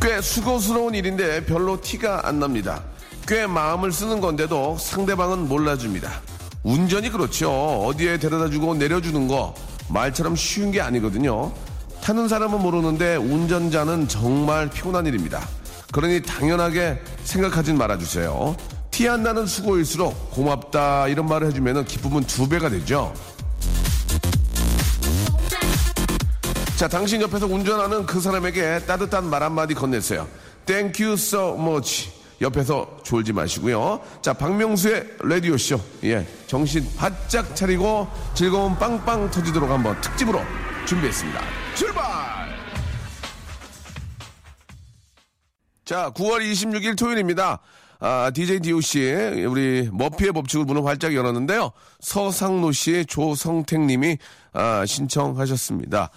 꽤 수고스러운 일인데 별로 티가 안 납니다. 꽤 마음을 쓰는 건데도 상대방은 몰라줍니다. 운전이 그렇죠. 어디에 데려다 주고 내려주는 거 말처럼 쉬운 게 아니거든요. 타는 사람은 모르는데 운전자는 정말 피곤한 일입니다. 그러니 당연하게 생각하진 말아주세요. 티 안 나는 수고일수록 고맙다 이런 말을 해주면 기쁨은 두 배가 되죠. 자, 당신 옆에서 운전하는 그 사람에게 따뜻한 말 한마디 건네세요. Thank you so much. 옆에서 졸지 마시고요. 자, 박명수의 라디오쇼. 예. 정신 바짝 차리고 즐거운 빵빵 터지도록 한번 특집으로 준비했습니다. 출발! 자, 9월 26일 토요일입니다. 아, DJ DOC, 우리 머피의 법칙을 문을 활짝 열었는데요. 서상노 씨, 조성택 님이 아, 신청하셨습니다.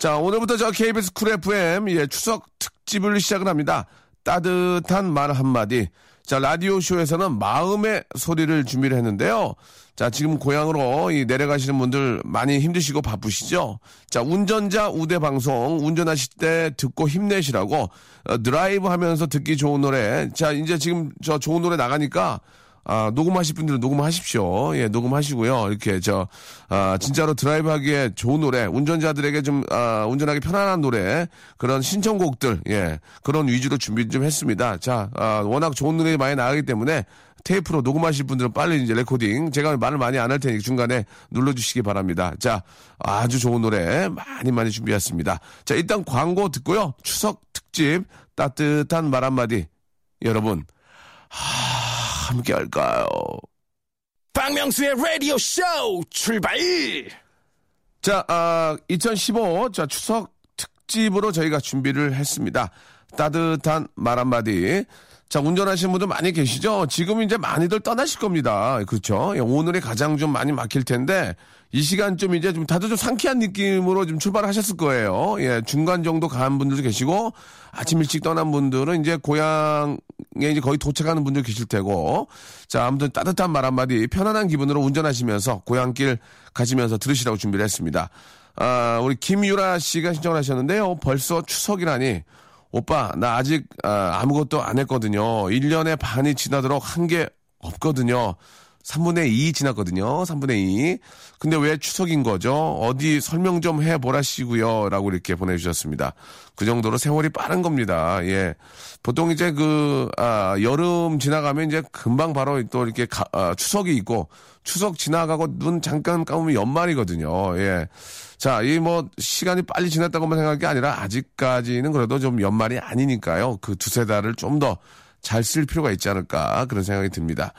자, 오늘부터 저 KBS Cool FM, 예, 추석 특집을 시작을 합니다. 따뜻한 말 한마디. 자, 라디오쇼에서는 마음의 소리를 준비를 했는데요. 자, 지금 고향으로 이 내려가시는 분들 많이 힘드시고 바쁘시죠? 자, 운전자 우대 방송, 운전하실 때 듣고 힘내시라고, 어, 드라이브 하면서 듣기 좋은 노래. 자, 이제 지금 저 좋은 노래 나가니까, 아, 녹음하실 분들은 녹음하십시오. 예, 녹음하시고요. 이렇게 저, 아, 진짜로 드라이브 하기에 좋은 노래, 운전자들에게 좀, 아, 운전하기 편안한 노래, 그런 신청곡들, 예, 그런 위주로 준비 좀 했습니다. 자, 아, 워낙 좋은 노래 많이 나가기 때문에 테이프로 녹음하실 분들은 빨리 이제 레코딩, 제가 말을 많이 안 할 테니 중간에 눌러주시기 바랍니다. 자, 아주 좋은 노래 많이 많이 준비했습니다. 자, 일단 광고 듣고요. 추석 특집 따뜻한 말 한마디. 여러분, 하, 함께 할까요? 박명수의 라디오 쇼 출발! 자, 아, 2015, 자, 추석 특집으로 저희가 준비를 했습니다. 따뜻한 말 한마디. 자, 운전하시는 분들 많이 계시죠? 지금 이제 많이들 떠나실 겁니다. 그렇죠? 예, 오늘이 가장 좀 많이 막힐 텐데, 이 시간 좀 이제 좀 다들 좀 상쾌한 느낌으로 좀 출발하셨을 거예요. 예, 중간 정도 간 분들도 계시고, 아침 일찍 떠난 분들은 이제 고향에 이제 거의 도착하는 분들 계실 테고, 자, 아무튼 따뜻한 말 한마디, 편안한 기분으로 운전하시면서 고향길 가시면서 들으시라고 준비를 했습니다. 아, 우리 김유라 씨가 신청을 하셨는데요. 벌써 추석이라니. 오빠, 나 아직 아, 아무것도 안 했거든요. 1년의 반이 지나도록 한 게 없거든요. 3분의 2 지났거든요. 3분의 2. 근데 왜 추석인 거죠? 어디 설명 좀 해보라시고요. 라고 이렇게 보내주셨습니다. 그 정도로 세월이 빠른 겁니다. 예. 보통 이제 그, 아, 여름 지나가면 이제 금방 바로 또 이렇게 가, 아, 추석이 있고, 추석 지나가고 눈 잠깐 감으면 연말이거든요. 예. 자, 이 뭐, 시간이 빨리 지났다고만 생각할 게 아니라 아직까지는 그래도 좀 연말이 아니니까요. 그 두세 달을 좀 더 잘 쓸 필요가 있지 않을까 그런 생각이 듭니다.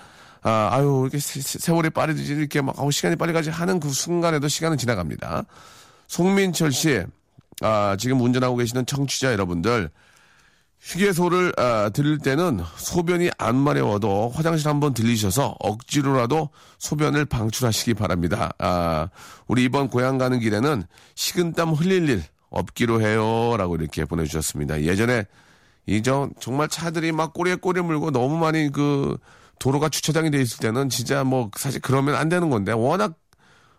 아, 아유, 이렇게 세, 월이 빠르지, 이렇게 막, 아우, 시간이 빨리 가지 하는 그 순간에도 시간은 지나갑니다. 송민철 씨, 아, 지금 운전하고 계시는 청취자 여러분들, 휴게소를 아, 들릴 때는 소변이 안 마려워도 화장실 한번 들리셔서 억지로라도 소변을 방출하시기 바랍니다. 아, 우리 이번 고향 가는 길에는 식은땀 흘릴 일 없기로 해요 라고 이렇게 보내주셨습니다. 예전에 이저 정말 차들이 막 꼬리에 꼬리 물고 너무 많이 그 도로가 주차장이 돼 있을 때는 진짜 뭐 사실 그러면 안 되는 건데 워낙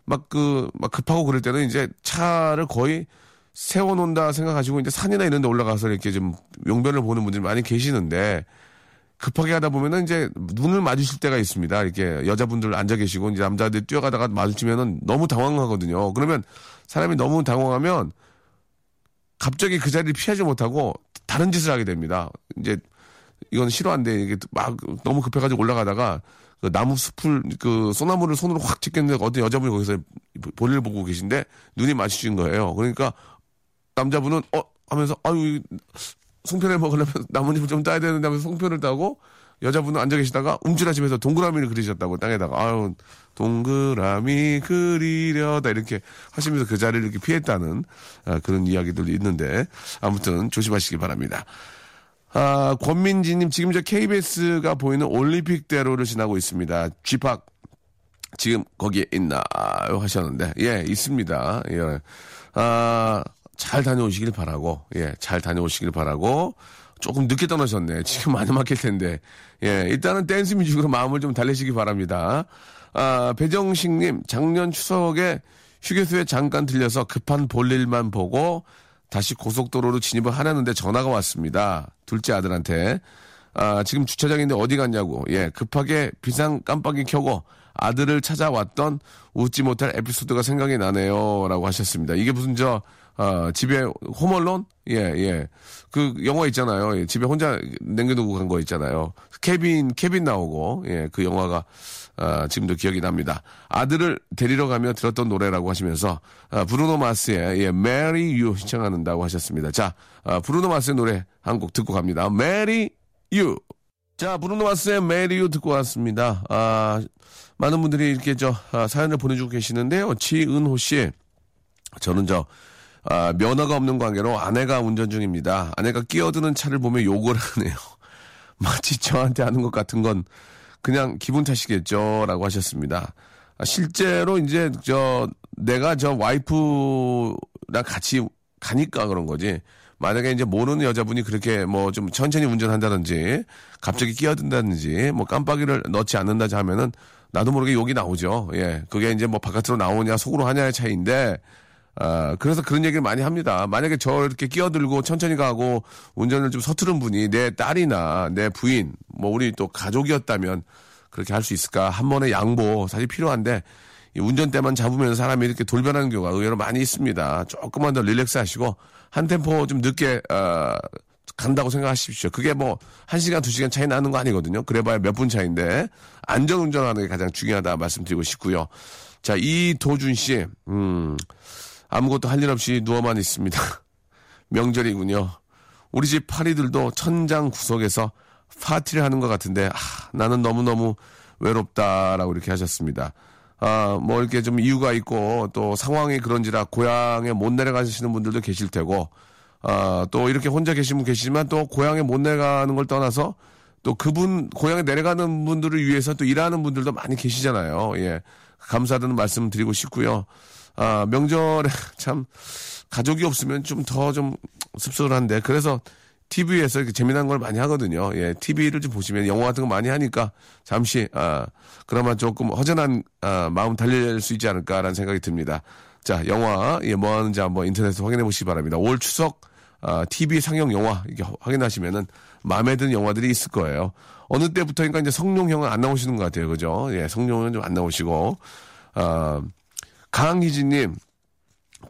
막 그 막 급하고 그럴 때는 이제 차를 거의 세워놓는다 생각하시고 이제 산이나 이런 데 올라가서 이렇게 좀 용변을 보는 분들이 많이 계시는데 급하게 하다 보면은 이제 눈을 마주칠 때가 있습니다. 이렇게 여자분들 앉아 계시고 이제 남자들 뛰어가다가 마주치면은 너무 당황하거든요. 그러면 사람이 너무 당황하면 갑자기 그 자리를 피하지 못하고 다른 짓을 하게 됩니다. 이제 이건 싫어한데 이게 막 너무 급해가지고 올라가다가 그 나무 숲을 그 소나무를 손으로 확 찍겠는데 어떤 여자분이 거기서 볼일 보고 계신데 눈이 마주친 거예요. 그러니까 남자분은 어 하면서 아유 송편을 먹으려면 나뭇잎을 좀 따야 되는데 하면서 송편을 따고 여자분은 앉아 계시다가 움찔하시면서 동그라미를 그리셨다고 땅에다가 아유 동그라미 그리려다 이렇게 하시면서 그 자리를 이렇게 피했다는 아, 그런 이야기들이 있는데 아무튼 조심하시기 바랍니다. 아, 권민지님 지금 저 KBS가 보이는 올림픽대로를 지나고 있습니다. 쥐팍 지금 거기에 있나 하셨는데 예 있습니다. 예. 아, 잘 다녀오시길 바라고 예, 잘 다녀오시길 바라고 조금 늦게 떠나셨네. 지금 많이 막힐 텐데. 예, 일단은 댄스 뮤직으로 마음을 좀 달래시기 바랍니다. 아, 배정식님, 작년 추석에 휴게소에 잠깐 들려서 급한 볼일만 보고 다시 고속도로로 진입을 하려는데 전화가 왔습니다. 둘째 아들한테. 아, 지금 주차장인데 어디 갔냐고. 예, 급하게 비상 깜빡이 켜고 아들을 찾아왔던 웃지 못할 에피소드가 생각이 나네요. 라고 하셨습니다. 이게 무슨 저, 아, 집에 홈얼론? 예, 예. 그 영화 있잖아요. 예, 집에 혼자 남겨두고 간 거 있잖아요. 케빈, 케빈 나오고, 예, 그 영화가, 아, 지금도 기억이 납니다. 아들을 데리러 가며 들었던 노래라고 하시면서, 아, 브루노 마스의, 예, Marry You 신청한다고 하셨습니다. 자, 아, 브루노 마스의 노래 한 곡 듣고 갑니다. Marry You. 자, 브루노 마스의 Marry You 듣고 왔습니다. 아, 많은 분들이 이렇게 저, 아, 사연을 보내주고 계시는데요. 지은호 씨. 저는 저, 아, 면허가 없는 관계로 아내가 운전 중입니다. 아내가 끼어드는 차를 보며 욕을 하네요. 마치 저한테 하는 것 같은 건 그냥 기분 탓이겠죠. 라고 하셨습니다. 아, 실제로 이제 저 내가 저 와이프랑 같이 가니까 그런 거지. 만약에 이제 모르는 여자분이 그렇게 뭐 좀 천천히 운전한다든지 갑자기 끼어든다든지 뭐 깜빡이를 넣지 않는다 하면은 나도 모르게 욕이 나오죠. 예. 그게 이제 뭐 바깥으로 나오냐 속으로 하냐의 차이인데 아, 그래서 그런 얘기를 많이 합니다. 만약에 저 이렇게 끼어들고 천천히 가고 운전을 좀 서투른 분이 내 딸이나 내 부인, 뭐 우리 또 가족이었다면 그렇게 할 수 있을까? 한 번의 양보 사실 필요한데 이 운전대만 잡으면 사람이 이렇게 돌변하는 경우가 의외로 많이 있습니다. 조금만 더 릴렉스 하시고 한 템포 좀 늦게 어, 간다고 생각하십시오. 그게 뭐, 한 시간, 두 시간 차이 나는 거 아니거든요. 그래봐야 몇 분 차이인데, 안전 운전하는 게 가장 중요하다 말씀드리고 싶고요. 자, 이도준 씨, 음, 아무것도 할 일 없이 누워만 있습니다. 명절이군요. 우리 집 파리들도 천장 구석에서 파티를 하는 것 같은데, 아, 나는 너무너무 외롭다라고 이렇게 하셨습니다. 아, 뭐 이렇게 좀 이유가 있고 또 상황이 그런지라 고향에 못 내려가시는 분들도 계실 테고, 아, 또 이렇게 혼자 계신 분 계시지만 또 고향에 못 내려가는 걸 떠나서 또 그분 고향에 내려가는 분들을 위해서 또 일하는 분들도 많이 계시잖아요. 예. 감사하다는 말씀 드리고 싶고요. 아, 명절에 참 가족이 없으면 좀더좀 씁쓸한데 그래서 TV에서 이렇게 재미난 걸 많이 하거든요. 예, TV를 좀 보시면 영화 같은 거 많이 하니까 잠시 아 그나마 조금 허전한 아, 마음 달랠 수 있지 않을까라는 생각이 듭니다. 자, 영화 예, 뭐 하는지 한번 인터넷에서 확인해 보시기 바랍니다. 올 추석 아, TV 상영 영화 이렇게 확인하시면은 마음에 드는 영화들이 있을 거예요. 어느 때부터인가 이제 성룡형은 안 나오시는 것 같아요, 그죠? 예, 성룡은 좀 안 나오시고 아. 강희진님,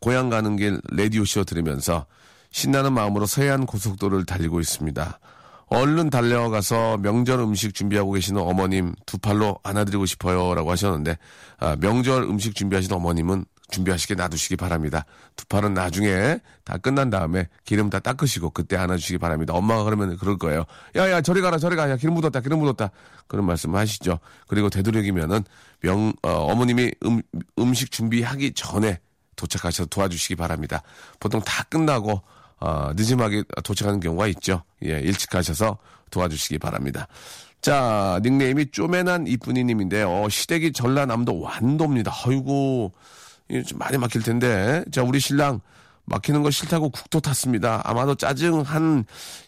고향 가는 길 라디오쇼 들으면서 신나는 마음으로 서해안 고속도로를 달리고 있습니다. 얼른 달려가서 명절 음식 준비하고 계시는 어머님 두 팔로 안아드리고 싶어요. 라고 하셨는데, 아, 명절 음식 준비하시는 어머님은 준비하시게 놔두시기 바랍니다. 두 팔은 나중에 다 끝난 다음에 기름 다 닦으시고 그때 안아주시기 바랍니다. 엄마가 그러면 그럴 거예요. 야, 야, 저리 가라, 저리 가. 야, 기름 묻었다, 기름 묻었다. 그런 말씀 하시죠. 그리고 되도록이면은 명, 어, 머님이 음, 음식 준비하기 전에 도착하셔서 도와주시기 바랍니다. 보통 다 끝나고, 어, 늦음하게 도착하는 경우가 있죠. 예, 일찍 가셔서 도와주시기 바랍니다. 자, 닉네임이 쪼매난 이쁜이님인데, 어, 시댁이 전라남도 완도입니다. 아이고, 좀 많이 막힐 텐데. 자, 우리 신랑 막히는 거 싫다고 국도 탔습니다. 아마도 짜증 한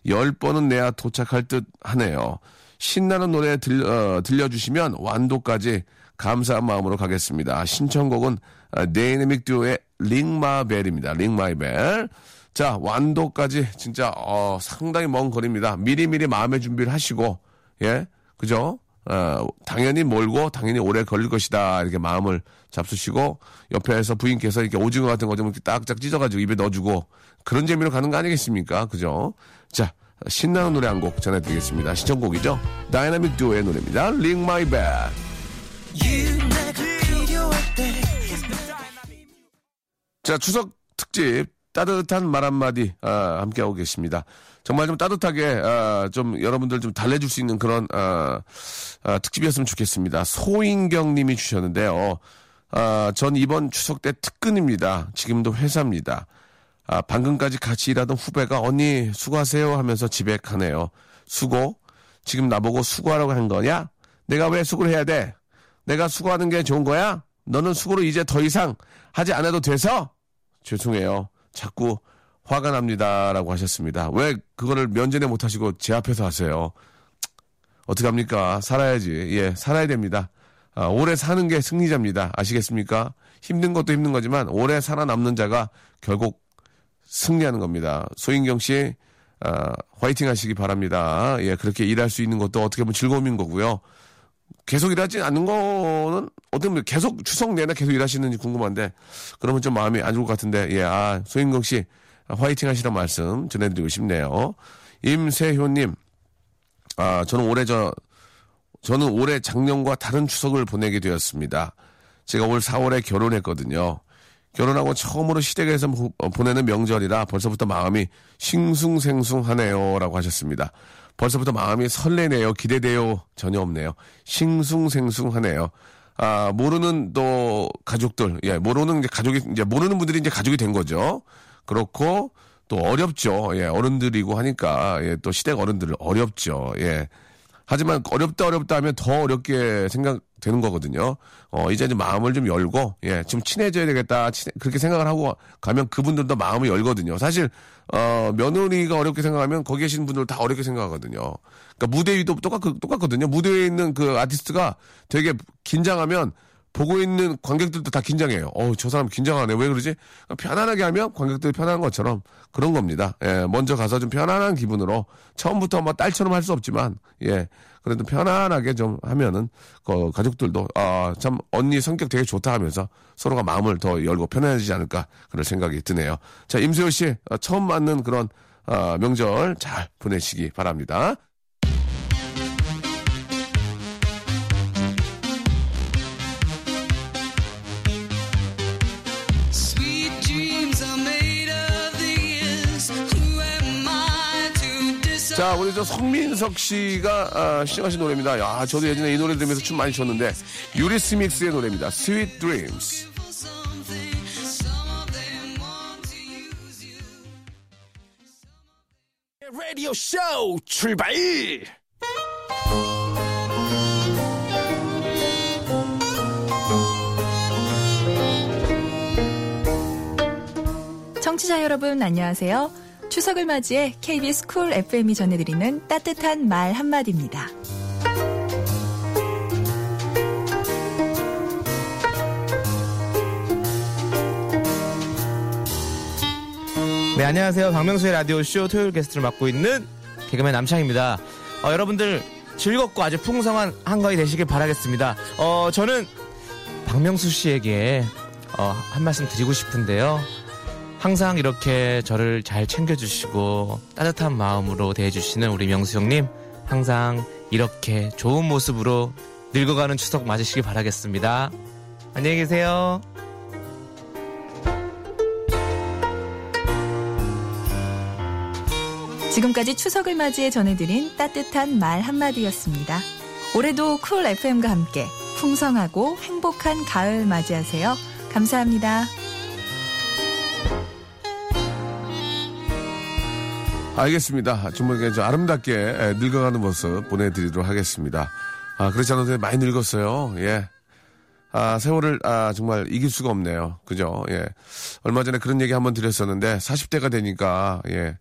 10번은 내야 도착할 듯 하네요. 신나는 노래 들, 어, 들려주시면 완도까지 감사한 마음으로 가겠습니다. 신청곡은 어, 네이네믹 듀오의 링마벨입니다. 링마이벨. 자, 완도까지 진짜 어, 상당히 먼 거리입니다. 미리미리 마음의 준비를 하시고 예, 그죠? 어, 당연히 몰고 당연히 오래 걸릴 것이다 이렇게 마음을 잡수시고 옆에서 부인께서 이렇게 오징어 같은 거좀 딱딱 찢어가지고 입에 넣어주고 그런 재미로 가는 거 아니겠습니까? 그죠? 자 신나는 노래 한 곡 전해드리겠습니다. 신청곡이죠. 다이나믹 듀오의 노래입니다. Ring My Bell. 자 추석 특집 따뜻한 말 한마디, 아, 함께하고 계십니다. 정말 좀 따뜻하게, 아, 좀 여러분들 좀 달래줄 수 있는 그런, 아, 아, 특집이었으면 좋겠습니다. 소인경 님이 주셨는데요. 아, 전 이번 추석 때 특근입니다. 지금도 회사입니다. 아, 방금까지 같이 일하던 후배가 언니 수고하세요 하면서 집에 가네요. 수고? 지금 나보고 수고하라고 한 거냐? 내가 왜 수고를 해야 돼? 내가 수고하는 게 좋은 거야? 너는 수고를 이제 더 이상 하지 않아도 돼서? 죄송해요. 자꾸 화가 납니다라고 하셨습니다. 왜 그거를 면전에 못 하시고 제 앞에서 하세요? 어떻게 합니까? 살아야지. 예, 살아야 됩니다. 아, 오래 사는 게 승리자입니다. 아시겠습니까? 힘든 것도 힘든 거지만 오래 살아남는 자가 결국 승리하는 겁니다. 소인경 씨, 아, 화이팅 하시기 바랍니다. 예, 그렇게 일할 수 있는 것도 어떻게 보면 즐거움인 거고요. 계속 일하지 않는 거는 어떻게 보면 계속 추석 내내 계속 일하시는지 궁금한데 그러면 좀 마음이 안 좋을 것 같은데 예, 아, 소인경 씨 화이팅 하시란 말씀 전해드리고 싶네요. 임세효님, 아, 저는 올해 저, 저는 올해 작년과 다른 추석을 보내게 되었습니다. 제가 올 4월에 결혼했거든요. 결혼하고 처음으로 시댁에서 보- 어, 보내는 명절이라 벌써부터 마음이 싱숭생숭하네요. 라고 하셨습니다. 벌써부터 마음이 설레네요. 기대돼요. 전혀 없네요. 싱숭생숭하네요. 아, 모르는 또 가족들, 예, 모르는 이제 가족이, 이제 모르는 분들이 이제 가족이 된 거죠. 그렇고 또 어렵죠. 예, 어른들이고 하니까, 예, 또 시댁 어른들 어렵죠. 예. 하지만 어렵다 어렵다 하면 더 어렵게 생각되는 거거든요. 어, 이제 좀 마음을 좀 열고, 예, 좀 친해져야 되겠다. 친해- 그렇게 생각을 하고 가면 그분들도 마음을 열거든요. 사실, 어, 며느리가 어렵게 생각하면 거기 계신 분들 다 어렵게 생각하거든요. 그러니까 무대 위도 똑같, 똑같거든요. 무대 위에 있는 그 아티스트가 되게 긴장하면 보고 있는 관객들도 다 긴장해요. 어우, 저 사람 긴장하네. 왜 그러지? 편안하게 하면 관객들이 편안한 것처럼 그런 겁니다. 예, 먼저 가서 좀 편안한 기분으로 처음부터 뭐 딸처럼 할 수 없지만, 예, 그래도 편안하게 좀 하면은, 그 가족들도, 아, 참, 언니 성격 되게 좋다 하면서 서로가 마음을 더 열고 편안해지지 않을까 그런 생각이 드네요. 자, 임수호 씨, 어, 처음 맞는 그런, 아, 명절 잘 보내시기 바랍니다. 자, 우리 저 성민석 씨가 아, 시작하신 노래입니다. 야, 저도 예전에 이 노래 들으면서 춤 많이 췄는데 유리스믹스의 노래입니다. Sweet Dreams. 라디오 쇼 출발! 청취자 여러분 안녕하세요. 추석을 맞이해 KBS 쿨 FM이 전해드리는 따뜻한 말 한마디입니다. 네, 안녕하세요. 박명수의 라디오쇼 토요일 게스트를 맡고 있는 개그맨 남창입니다. 어, 여러분들 즐겁고 아주 풍성한 한가위 되시길 바라겠습니다. 어, 저는 박명수 씨에게 어, 한 말씀 드리고 싶은데요. 항상 이렇게 저를 잘 챙겨주시고 따뜻한 마음으로 대해주시는 우리 명수 형님 항상 이렇게 좋은 모습으로 늙어가는 추석 맞으시길 바라겠습니다. 안녕히 계세요. 지금까지 추석을 맞이해 전해드린 따뜻한 말 한마디였습니다. 올해도 쿨 FM과 함께 풍성하고 행복한 가을 맞이하세요. 감사합니다. 알겠습니다. 정말 아름답게 예, 늙어가는 모습 보내드리도록 하겠습니다. 아, 그렇지 않아도 많이 늙었어요. 예. 아, 세월을, 아, 정말 이길 수가 없네요. 그죠? 예. 얼마 전에 그런 얘기 한번 드렸었는데, 40대가 되니까, 예.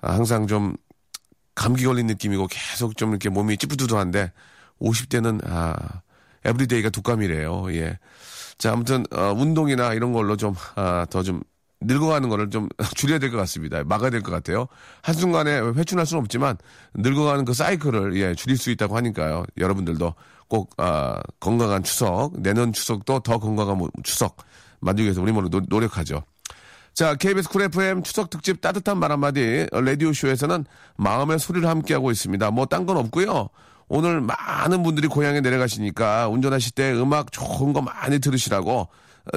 아, 항상 좀, 감기 걸린 느낌이고, 계속 좀 이렇게 몸이 찌뿌두두한데, 50대는, 아, everyday가 독감이래요. 예. 자, 아무튼, 어, 운동이나 이런 걸로 좀, 아, 더 좀, 늙어가는 거를 좀 줄여야 될 것 같습니다. 막아야 될 것 같아요. 한순간에 회춘할 수는 없지만 늙어가는 그 사이클을 예, 줄일 수 있다고 하니까요. 여러분들도 꼭 아, 건강한 추석, 내년 추석도 더 건강한 모- 추석 만들기 위해서 우리 모두 노- 노력하죠. 자, KBS 쿨 FM 추석 특집 따뜻한 말 한마디 라디오 쇼에서는 마음의 소리를 함께하고 있습니다. 뭐 딴 건 없고요. 오늘 많은 분들이 고향에 내려가시니까 운전하실 때 음악 좋은 거 많이 들으시라고 어,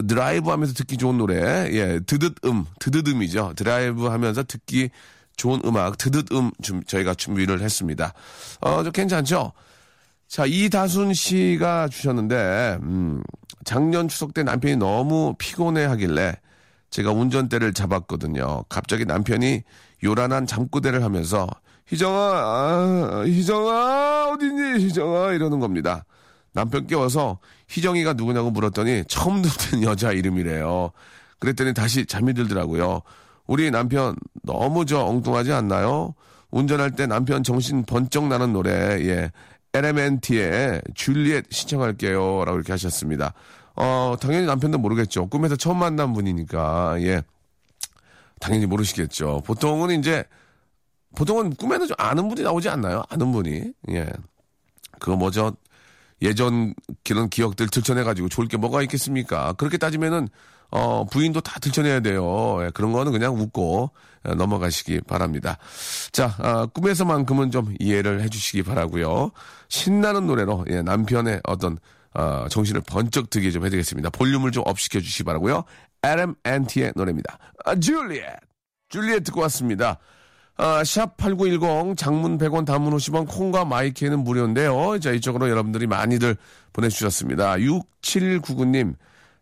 드라이브 하면서 듣기 좋은 노래, 예, 드듯음, 드듯음이죠. 드라이브 하면서 듣기 좋은 음악, 드듯음 좀 저희가 준비를 했습니다. 어, 좀 괜찮죠? 자, 이다순 씨가 주셨는데, 음, 작년 추석 때 남편이 너무 피곤해 하길래 제가 운전대를 잡았거든요. 갑자기 남편이 요란한 잠꼬대를 하면서 희정아, 아, 희정아, 어디니, 희정아, 이러는 겁니다. 남편 깨워서 희정이가 누구냐고 물었더니 처음 듣는 여자 이름이래요. 그랬더니 다시 잠이 들더라고요. 우리 남편 너무 저 엉뚱하지 않나요? 운전할 때 남편 정신 번쩍 나는 노래, 예. 에레멘티의 줄리엣 신청할게요. 라고 이렇게 하셨습니다. 어, 당연히 남편도 모르겠죠. 꿈에서 처음 만난 분이니까, 예. 당연히 모르시겠죠. 보통은 이제, 보통은 꿈에는 좀 아는 분이 나오지 않나요? 아는 분이. 예. 그거 뭐죠? 예전 그런 기억들 들춰내가지고 좋을 게 뭐가 있겠습니까? 그렇게 따지면은, 어, 부인도 다 들춰내야 돼요. 예, 그런 거는 그냥 웃고 예, 넘어가시기 바랍니다. 자, 아, 꿈에서만큼은 좀 이해를 해주시기 바라고요 신나는 노래로, 예, 남편의 어떤, 어, 정신을 번쩍 들게 좀 해드리겠습니다. 볼륨을 좀 up 시켜 주시기 바라고요 LMNT의 노래입니다. 아, 줄리엣! 줄리엣 듣고 왔습니다. 아, 샵8910 장문 100원 단문 50원 콩과 my K는 무료인데요. 자, 이쪽으로 여러분들이 많이들 보내주셨습니다. 6799님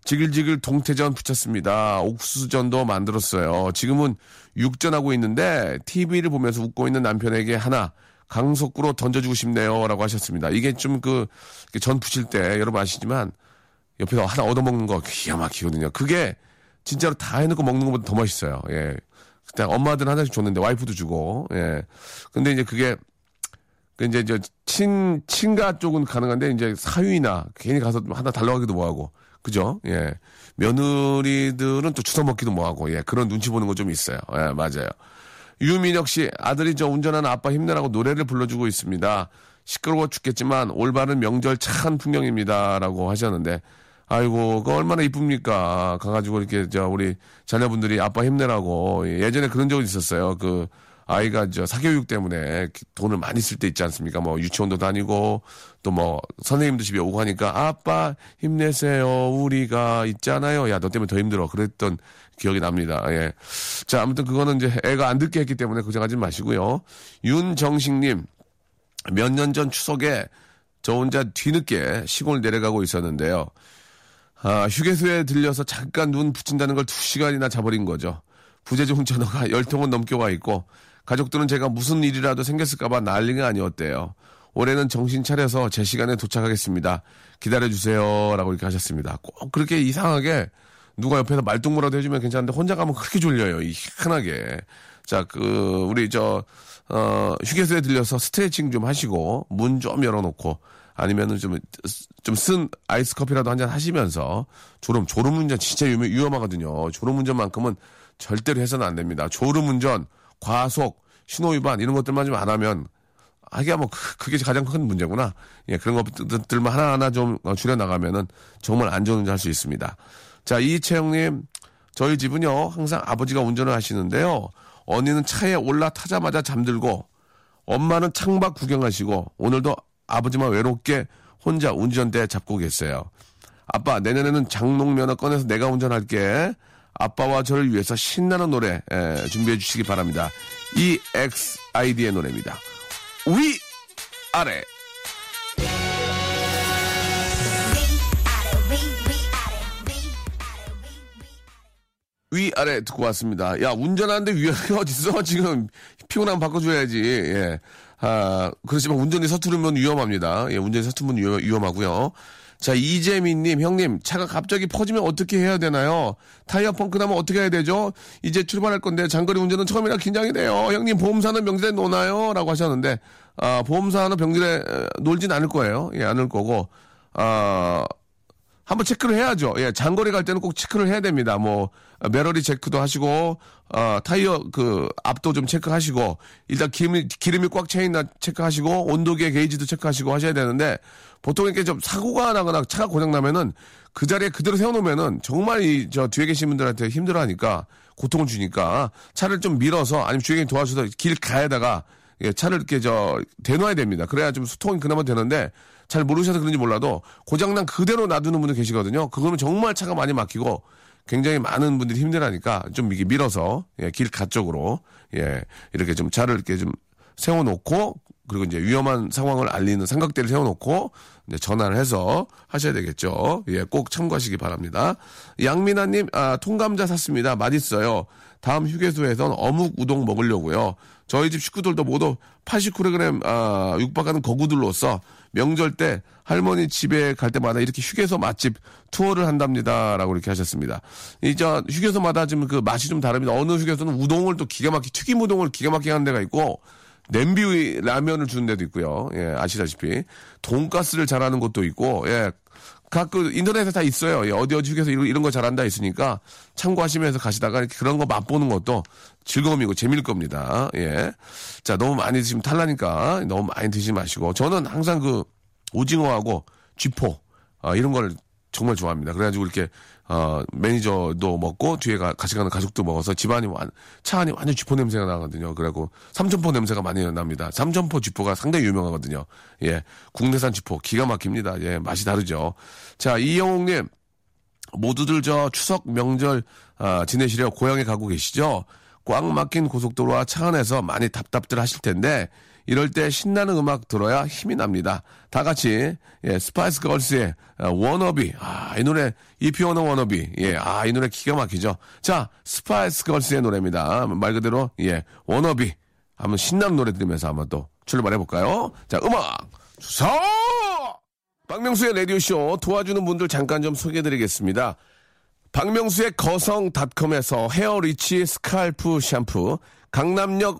지글지글 동태전 붙였습니다. 옥수수전도 만들었어요. 지금은 육전하고 있는데 TV를 보면서 웃고 있는 남편에게 하나 강속구로 던져주고 싶네요. 라고 하셨습니다. 이게 좀 그전 부칠 때 여러분 아시지만 옆에서 하나 얻어먹는 거 기가 막히거든요. 그게 진짜로 다 해놓고 먹는 것보다 더 맛있어요. 예. 그때 엄마들 하나씩 줬는데 와이프도 주고, 예. 근데 이제 그게, 그 이제 저 친, 친가 쪽은 가능한데 이제 사위나 괜히 가서 하나 달라고 하기도 뭐하고, 그죠? 예. 며느리들은 또 주워 먹기도 뭐하고, 예. 그런 눈치 보는 거 좀 있어요. 예, 맞아요. 유민혁 씨, 아들이 저 운전하는 아빠 힘내라고 노래를 불러주고 있습니다. 시끄러워 죽겠지만 올바른 명절 착한 풍경입니다. 라고 하셨는데, 아이고, 그 얼마나 이쁩니까? 가가지고 이렇게 저 우리 자녀분들이 아빠 힘내라고. 예전에 그런 적이 있었어요. 그 아이가 저 사교육 때문에 돈을 많이 쓸 때 있지 않습니까? 뭐 유치원도 다니고 또 뭐 선생님도 집에 오고 하니까 아빠 힘내세요. 우리가 있잖아요. 야, 너 때문에 더 힘들어. 그랬던 기억이 납니다. 예. 자, 아무튼 그거는 이제 애가 안 듣게 했기 때문에 걱정하지 마시고요. 윤정식님, 몇 년 전 추석에 저 혼자 뒤늦게 시골 내려가고 있었는데요. 아, 휴게소에 들려서 잠깐 눈 붙인다는 걸 두 시간이나 자버린 거죠. 부재중 전화가 열 통은 넘게 와 있고 가족들은 제가 무슨 일이라도 생겼을까봐 난리가 아니었대요. 올해는 정신 차려서 제 시간에 도착하겠습니다. 기다려주세요. 라고 이렇게 하셨습니다. 꼭 그렇게 이상하게 누가 옆에서 말동무라도 해주면 괜찮은데 혼자 가면 그렇게 졸려요. 희한하게. 자, 그, 우리 저, 어, 휴게소에 들려서 스트레칭 좀 하시고 문 좀 열어놓고 아니면은 좀, 좀 쓴 아이스 커피라도 한 잔 하시면서 졸음, 졸음 운전 진짜 위험, 위험하거든요. 졸음 운전만큼은 절대로 해서는 안 됩니다. 졸음 운전, 과속, 신호 위반 이런 것들만 좀 안 하면 하기야 뭐 그- 그게 가장 큰 문제구나. 예, 그런 것들만 하나하나 좀 어, 줄여 나가면은 정말 안전 운전 할 수 있습니다. 자, 이채영님, 저희 집은요, 항상 아버지가 운전을 하시는데요. 언니는 차에 올라타자마자 잠들고, 엄마는 창밖 구경하시고, 오늘도 아버지만 외롭게 혼자 운전대 잡고 계세요. 아빠, 내년에는 장롱 면허 꺼내서 내가 운전할게. 아빠와 저를 위해서 신나는 노래 에, 준비해 주시기 바랍니다. EXID의 노래입니다. 위, 아래. 위아래 듣고 왔습니다. 야, 운전하는데 위아래가 어딨어? 지금 피곤하면 바꿔줘야지. 예. 아, 그렇지만 운전이 서투르면 위험합니다. 예, 운전이 서투르면 위험, 위험하고요. 자, 이재민님, 형님, 차가 갑자기 퍼지면 어떻게 해야 되나요? 타이어 펑크 나면 어떻게 해야 되죠? 이제 출발할 건데 장거리 운전은 처음이라 긴장이 돼요. 형님, 보험사는 명절에 노나요? 라고 하셨는데, 아, 보험사는 명절에 에, 놀진 않을 거예요. 예, 않을 거고, 아, 한번 체크를 해야죠. 예, 장거리 갈 때는 꼭 체크를 해야 됩니다. 뭐 메러리 체크도 하시고 어, 타이어 그 앞도 좀 체크하시고 일단 기름이 기름이 꽉 차 있나 체크하시고 온도계 게이지도 체크하시고 하셔야 되는데 보통 이렇게 좀 사고가 나거나 차가 고장 나면은 그 자리에 그대로 세워놓으면은 정말 이 저 뒤에 계신 분들한테 힘들어하니까 고통을 주니까 차를 좀 밀어서 아니면 주행이 도와줘서 길 가에다가 예, 차를 이렇게 저 대놔야 됩니다. 그래야 좀 소통이 그나마 되는데 잘 모르셔서 그런지 몰라도 고장난 그대로 놔두는 분들 계시거든요. 그거는 정말 차가 많이 막히고 굉장히 많은 분들이 힘들하니까 좀 이게 밀어서 예, 길 가 쪽으로 예, 이렇게 좀 차를 이렇게 좀 세워놓고 그리고 이제 위험한 상황을 알리는 삼각대를 세워놓고 이제 전화를 해서 하셔야 되겠죠. 예, 꼭 참고하시기 바랍니다. 양민아님, 아, 통감자 샀습니다. 맛있어요. 다음 휴게소에선 어묵 우동 먹으려고요. 저희 집 식구들도 모두 80kg 아, 육박하는 거구들로서 명절 때 할머니 집에 갈 때마다 이렇게 휴게소 맛집 투어를 한답니다라고 이렇게 하셨습니다. 이제 휴게소마다 지금 그 맛이 좀 다릅니다. 어느 휴게소는 우동을 또 기가 막히 튀김 우동을 기가 막히게 하는 데가 있고 냄비 라면을 주는 데도 있고요. 예, 아시다시피 돈가스를 잘하는 곳도 있고 예. 각 그 인터넷에 다 있어요. 예, 어디 어디 휴게소 이런, 이런 거 잘한다 있으니까 참고하시면서 가시다가 그런 거 맛보는 것도 즐거움이고 재미일 겁니다. 예. 자, 너무 많이 지금 탈라니까 너무 많이 드시지 마시고 저는 항상 그 오징어하고 쥐포 아, 이런 걸 정말 좋아합니다. 그래가지고 이렇게 어, 매니저도 먹고 뒤에 가, 같이 가는 가족도 먹어서 집안이 완, 차 안이 완전 쥐포 냄새가 나거든요. 그래갖고 삼천포 냄새가 많이 납니다. 삼천포 쥐포가 상당히 유명하거든요. 예, 국내산 쥐포 기가 막힙니다. 예, 맛이 다르죠. 자, 이영옥님 모두들 저 추석 명절 아, 지내시려 고향에 가고 계시죠? 꽉 막힌 고속도로와 차 안에서 많이 답답들 하실 텐데 이럴 때 신나는 음악 들어야 힘이 납니다. 다 같이 예, Spice Girls의 아, 워너비 아, 이 노래 If you wanna Wannabe 예, 아, 이 노래 기가 막히죠. 자, Spice Girls의 노래입니다. 말 그대로 예, 워너비 한번 신나는 노래 들으면서 한번 또 출발해 볼까요? 자, 음악 주소! 박명수의 라디오쇼 도와주는 분들 잠깐 좀 소개해 드리겠습니다. 박명수의 거성닷컴에서 헤어리치 스칼프 샴푸, 강남역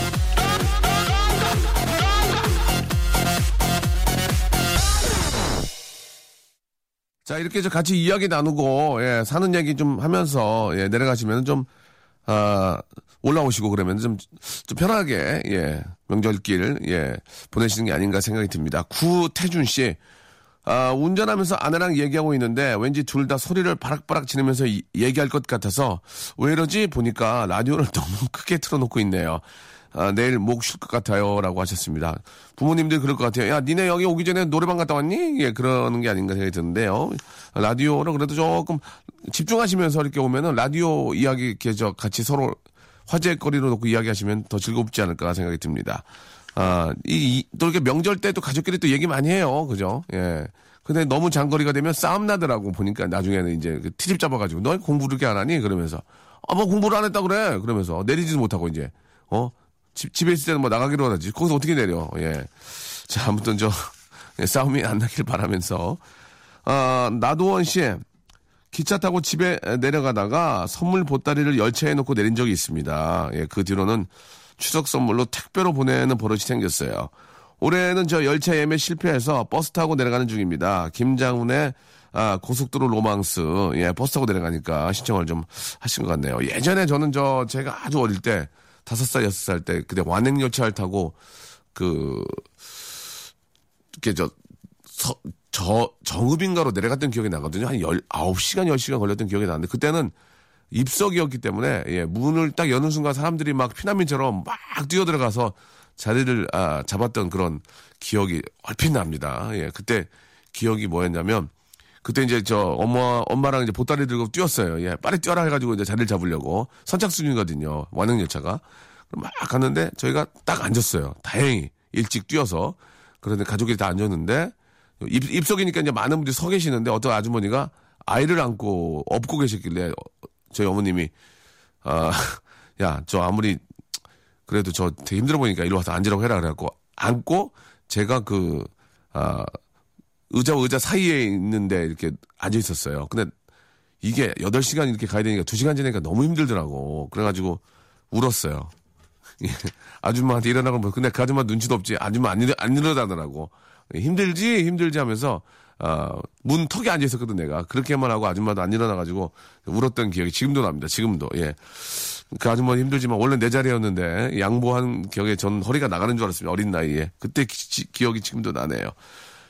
자, 이렇게 저 같이 이야기 나누고, 예, 사는 얘기 좀 하면서, 예, 내려가시면 좀, 아, 올라오시고 그러면 좀, 좀 편하게, 예, 명절길, 예, 보내시는 게 아닌가 생각이 듭니다. 구태준 씨, 아, 운전하면서 아내랑 얘기하고 있는데 왠지 둘 다 소리를 바락바락 지르면서 이- 얘기할 것 같아서 왜 이러지 보니까 라디오를 너무 크게 틀어놓고 있네요. 아, 내일 목 쉴 것 같아요. 라고 하셨습니다. 부모님들 그럴 것 같아요. 야, 니네 여기 오기 전에 노래방 갔다 왔니? 예, 그러는 게 아닌가 생각이 드는데요. 라디오를 그래도 조금 집중하시면서 이렇게 오면은 라디오 이야기 이렇게 저 같이 서로 화제거리로 놓고 이야기하시면 더 즐겁지 않을까 생각이 듭니다. 아, 이, 이- 또 이렇게 명절 때또 가족끼리 또 얘기 많이 해요. 그죠? 예. 근데 너무 장거리가 되면 싸움 나더라고 보니까 나중에는 이제 그 트집 잡아가지고 너 공부를 이렇게 안 하니? 그러면서 아, 뭐 공부를 안 했다 그래. 그러면서 내리지도 못하고 이제 어? 집, 집에 있을 때는 뭐 나가기로 하지. 거기서 어떻게 내려. 예. 자, 아무튼 저 예, 싸움이 안 나길 바라면서 아, 나도원 씨 기차 타고 집에 내려가다가 선물 보따리를 열차에 놓고 내린 적이 있습니다. 예, 그 뒤로는 추석 선물로 택배로 보내는 버릇이 생겼어요. 올해는 저 열차 예매 실패해서 버스 타고 내려가는 중입니다. 김장훈의 아, 고속도로 로망스. 예, 버스 타고 내려가니까 신청을 좀 하신 것 같네요. 예전에 저는 저 제가 아주 어릴 때 다섯 살 여섯 살 때 그때 완행 열차를 타고 그 이렇게 저 서, 저, 정읍인가로 내려갔던 기억이 나거든요. 한 19시간, 10시간 걸렸던 기억이 나는데, 그때는 입석이었기 때문에, 예, 문을 딱 여는 순간 사람들이 막 피난민처럼 막 뛰어들어가서 자리를, 아, 잡았던 그런 기억이 얼핏 납니다. 예, 그때 기억이 뭐였냐면, 그때 이제 저 엄마, 엄마랑 이제 보따리 들고 뛰었어요. 예, 빨리 뛰어라 해가지고 이제 자리를 잡으려고. 선착순이거든요. 완행열차가. 막 갔는데 저희가 딱 앉았어요. 다행히. 일찍 뛰어서. 그런데 가족들이 다 앉았는데 입, 입석이니까 이제 많은 분들이 서 계시는데 어떤 아주머니가 아이를 안고 업고 계셨길래 어, 저희 어머님이 아, 야, 저 아무리 그래도 저 되게 힘들어 보니까 이리 와서 앉으라고 해라 그래갖고 앉고 제가 그 아, 의자와 의자 사이에 있는데 이렇게 앉아 있었어요. 근데 이게 8시간 이렇게 가야 되니까 2시간 지나니까 너무 힘들더라고. 그래가지고 울었어요. 예. 아줌마한테 일어나고 뭐 근데 그 아줌마 눈치도 없지. 아줌마 안, 일어, 안 일어나더라고. 힘들지 힘들지 하면서 아, 문 턱에 앉아 있었거든 내가. 그렇게만 하고 아줌마도 안 일어나가지고 울었던 기억이 지금도 납니다. 지금도 예. 그 아줌마 힘들지만 원래 내 자리였는데 양보한 기억에 전 허리가 나가는 줄 알았습니다. 어린 나이에. 그때 기, 기억이 지금도 나네요.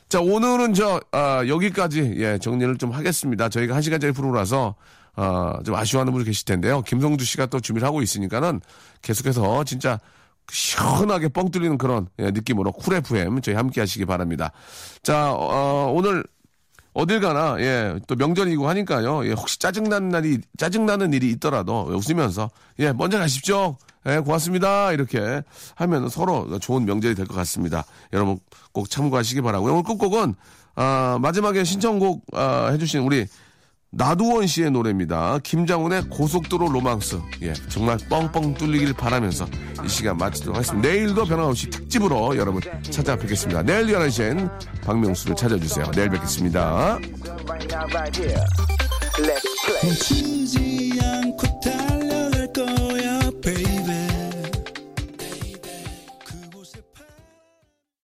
자, 오늘은 저, 아, 여기까지, 예, 정리를 좀 하겠습니다. 저희가 한 시간짜리 프로라서, 아, 좀 아쉬워하는 분이 계실 텐데요. 김성주 씨가 또 준비를 하고 있으니까는 계속해서 진짜 시원하게 뻥 뚫리는 그런 예, 느낌으로 쿨 FM 저희 함께 하시기 바랍니다. 자, 어, 오늘 어딜 가나, 예, 또 명절이고 하니까요. 예, 혹시 짜증나는 날이, 짜증나는 일이 있더라도 웃으면서, 예, 먼저 가십시오. 예, 고맙습니다. 이렇게 하면 서로 좋은 명절이 될 것 같습니다. 여러분 꼭 참고하시기 바라고요. 오늘 끝곡은, 아, 마지막에 신청곡, 아, 해주신 우리 나두원 씨의 노래입니다. 김장훈의 고속도로 로망스. 예, 정말 뻥뻥 뚫리길 바라면서 이 시간 마치도록 하겠습니다. 내일도 변함없이 특집으로 여러분 찾아뵙겠습니다. 내일 11시엔 박명수를 찾아주세요. 내일 뵙겠습니다.